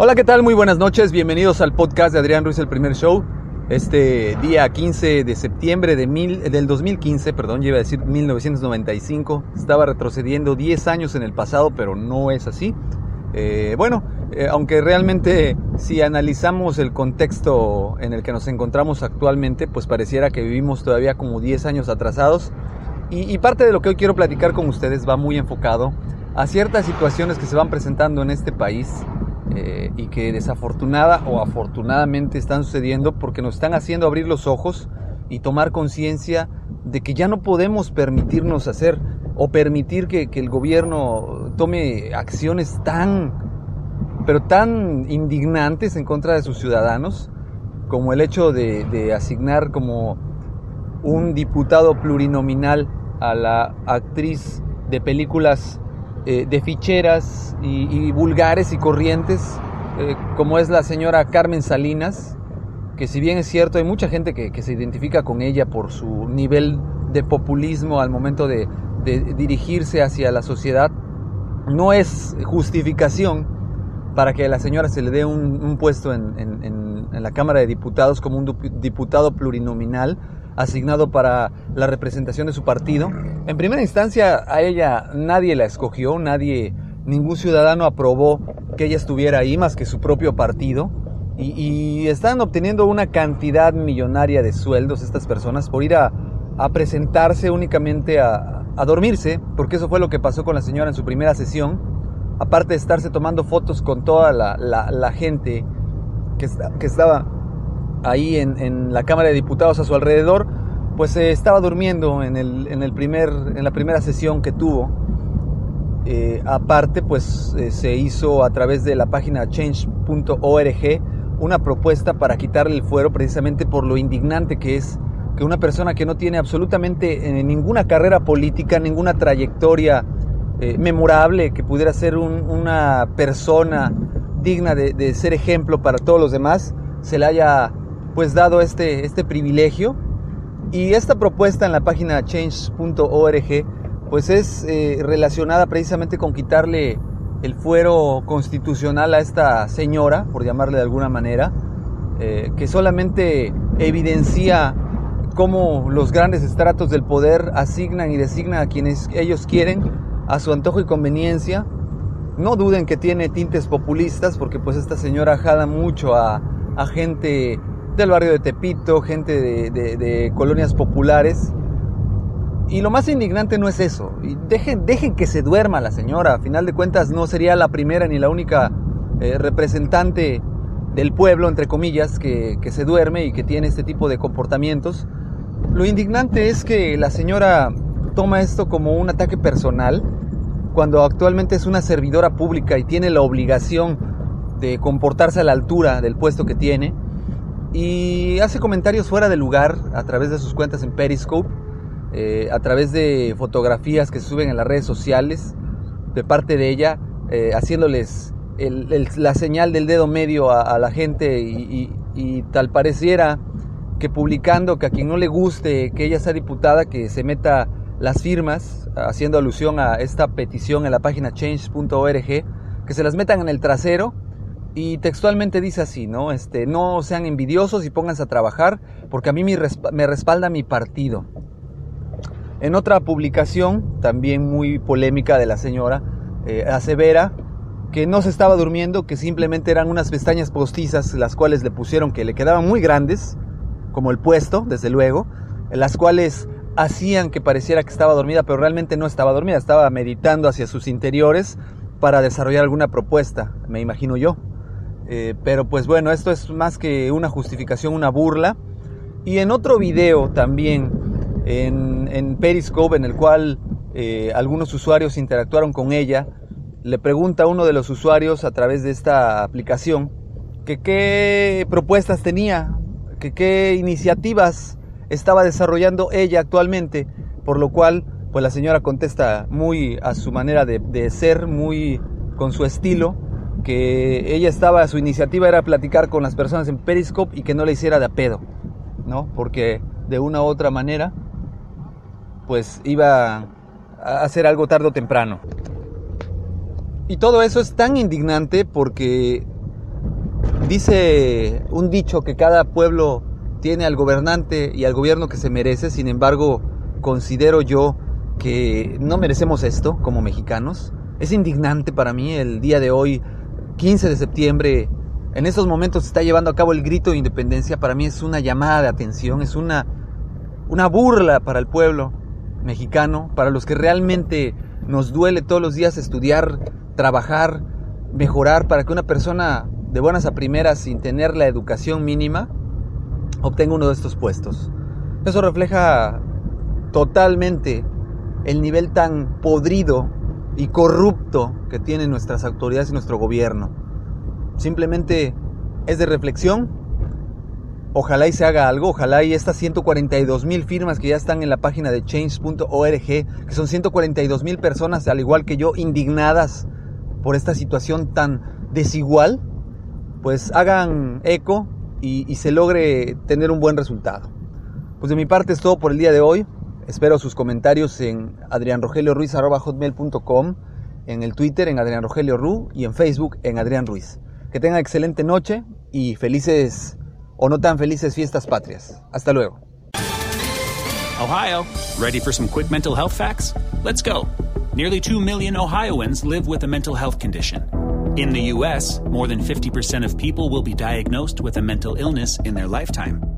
Hola, ¿qué tal? Muy buenas noches. Bienvenidos al podcast de Adrián Ruiz, el primer show. Este día 15 de septiembre de mil, del 2015, perdón, lleva a decir 1995. Estaba retrocediendo 10 años en el pasado, pero no es así. Eh, bueno, eh, aunque realmente si analizamos el contexto en el que nos encontramos actualmente, pues pareciera que vivimos todavía como 10 años atrasados. Y, y parte de lo que hoy quiero platicar con ustedes va muy enfocado a ciertas situaciones que se van presentando en este país eh, y que desafortunada o afortunadamente están sucediendo porque nos están haciendo abrir los ojos y tomar conciencia de que ya no podemos permitirnos hacer o permitir que, el gobierno tome acciones tan, pero tan indignantes en contra de sus ciudadanos, como el hecho de asignar como un diputado plurinominal a la actriz de películas eh, de ficheras y, vulgares y corrientes, eh, como es la señora Carmen Salinas, que si bien es cierto, hay mucha gente que, se identifica con ella por su nivel de populismo al momento de, dirigirse hacia la sociedad, no es justificación para que a la señora se le dé un, puesto en, en, la Cámara de Diputados como un diputado plurinominal asignado para la representación de su partido. En primera instancia a ella nadie la escogió, nadie, ningún ciudadano aprobó que ella estuviera ahí más que su propio partido. Y, están obteniendo una cantidad millonaria de sueldos estas personas por ir a, presentarse únicamente a, dormirse, porque eso fue lo que pasó con la señora en su primera sesión. Aparte de estarse tomando fotos con toda la, gente que estaba ahí en, la Cámara de Diputados a su alrededor, pues se estaba durmiendo en, el, en, el primer, en la primera sesión que tuvo. Eh, aparte, pues eh, se hizo a través de la página change.org una propuesta para quitarle el fuero precisamente por lo indignante que es que una persona que no tiene absolutamente eh, ninguna carrera política, ninguna trayectoria memorable, que pudiera ser una persona digna de, de ser ejemplo para todos los demás, se le haya pues dado este, este privilegio. Y esta propuesta en la página change.org pues es eh, relacionada precisamente con quitarle el fuero constitucional a esta señora, por llamarle de alguna manera, eh, que solamente evidencia cómo los grandes estratos del poder asignan y designan a quienes ellos quieren a su antojo y conveniencia. No duden que tiene tintes populistas, porque pues esta señora jala mucho a, a gente del barrio de Tepito, gente de, colonias populares. Y lo más indignante no es eso. dejen, dejen que se duerma la señora. A final de cuentas no sería la primera ni la única eh, representante del pueblo, entre comillas, que se duerme y que tiene este tipo de comportamientos. Lo indignante es que la señora toma esto como un ataque personal cuando actualmente es una servidora pública y tiene la obligación de comportarse a la altura del puesto que tiene y hace comentarios fuera de lugar a través de sus cuentas en Periscope, eh, a través de fotografías que se suben en las redes sociales de parte de ella, eh, haciéndoles la señal del dedo medio a, la gente y, y, tal pareciera que publicando que a quien no le guste que ella sea diputada, que se meta las firmas, haciendo alusión a esta petición en la página change.org, que se las metan en el trasero y textualmente dice así, ¿no? Este, no sean envidiosos y pónganse a trabajar porque a mí me respalda mi partido. En otra publicación, también muy polémica de la señora, eh, asevera que no se estaba durmiendo, que simplemente eran unas pestañas postizas las cuales le pusieron que le quedaban muy grandes, como el puesto, desde luego, las cuales hacían que pareciera que estaba dormida, pero realmente no estaba dormida, estaba meditando hacia sus interiores para desarrollar alguna propuesta, me imagino yo. Eh, pero pues bueno, esto es más que una justificación, una burla. Y en otro video también, en, Periscope, en el cual eh, algunos usuarios interactuaron con ella, le pregunta uno de los usuarios a través de esta aplicación que qué propuestas tenía, que qué iniciativas estaba desarrollando ella actualmente, por lo cual pues la señora contesta muy a su manera de ser, muy con su estilo, que ella estaba, su iniciativa era platicar con las personas en Periscope y que no le hiciera de a pedo, ¿no? Porque de una u otra manera, pues iba a hacer algo tarde o temprano. Y todo eso es tan indignante porque Dice un dicho que cada pueblo tiene al gobernante y al gobierno que se merece, sin embargo, considero yo que no merecemos esto como mexicanos. Es indignante para mí el día de hoy, 15 de septiembre, en esos momentos se está llevando a cabo el grito de independencia. Para mí es una llamada de atención, es una, una burla para el pueblo mexicano, para los que realmente nos duele todos los días estudiar, trabajar, mejorar para que una persona de buenas a primeras, sin tener la educación mínima, obtenga uno de estos puestos. Eso refleja totalmente el nivel tan podrido y corrupto que tienen nuestras autoridades y nuestro gobierno. Simplemente es de reflexión. Ojalá y se haga algo, ojalá y estas 142 mil firmas que ya están en la página de change.org, que son 142 mil personas, al igual que yo, indignadas por esta situación tan desigual, pues hagan eco y, y se logre tener un buen resultado. Pues de mi parte es todo por el día de hoy. Espero sus comentarios en adrianrogelioruiz.com, en el Twitter en Adrián Rogelio y en Facebook en Adrián Ruiz. Que tengan excelente noche y felices o no tan felices fiestas patrias. Hasta luego. Ohio, ready for some quick mental health facts? Let's go. Nearly 2 million Ohioans live with a mental health condition. In the U.S., more than 50% of people will be diagnosed with a mental illness in their lifetime.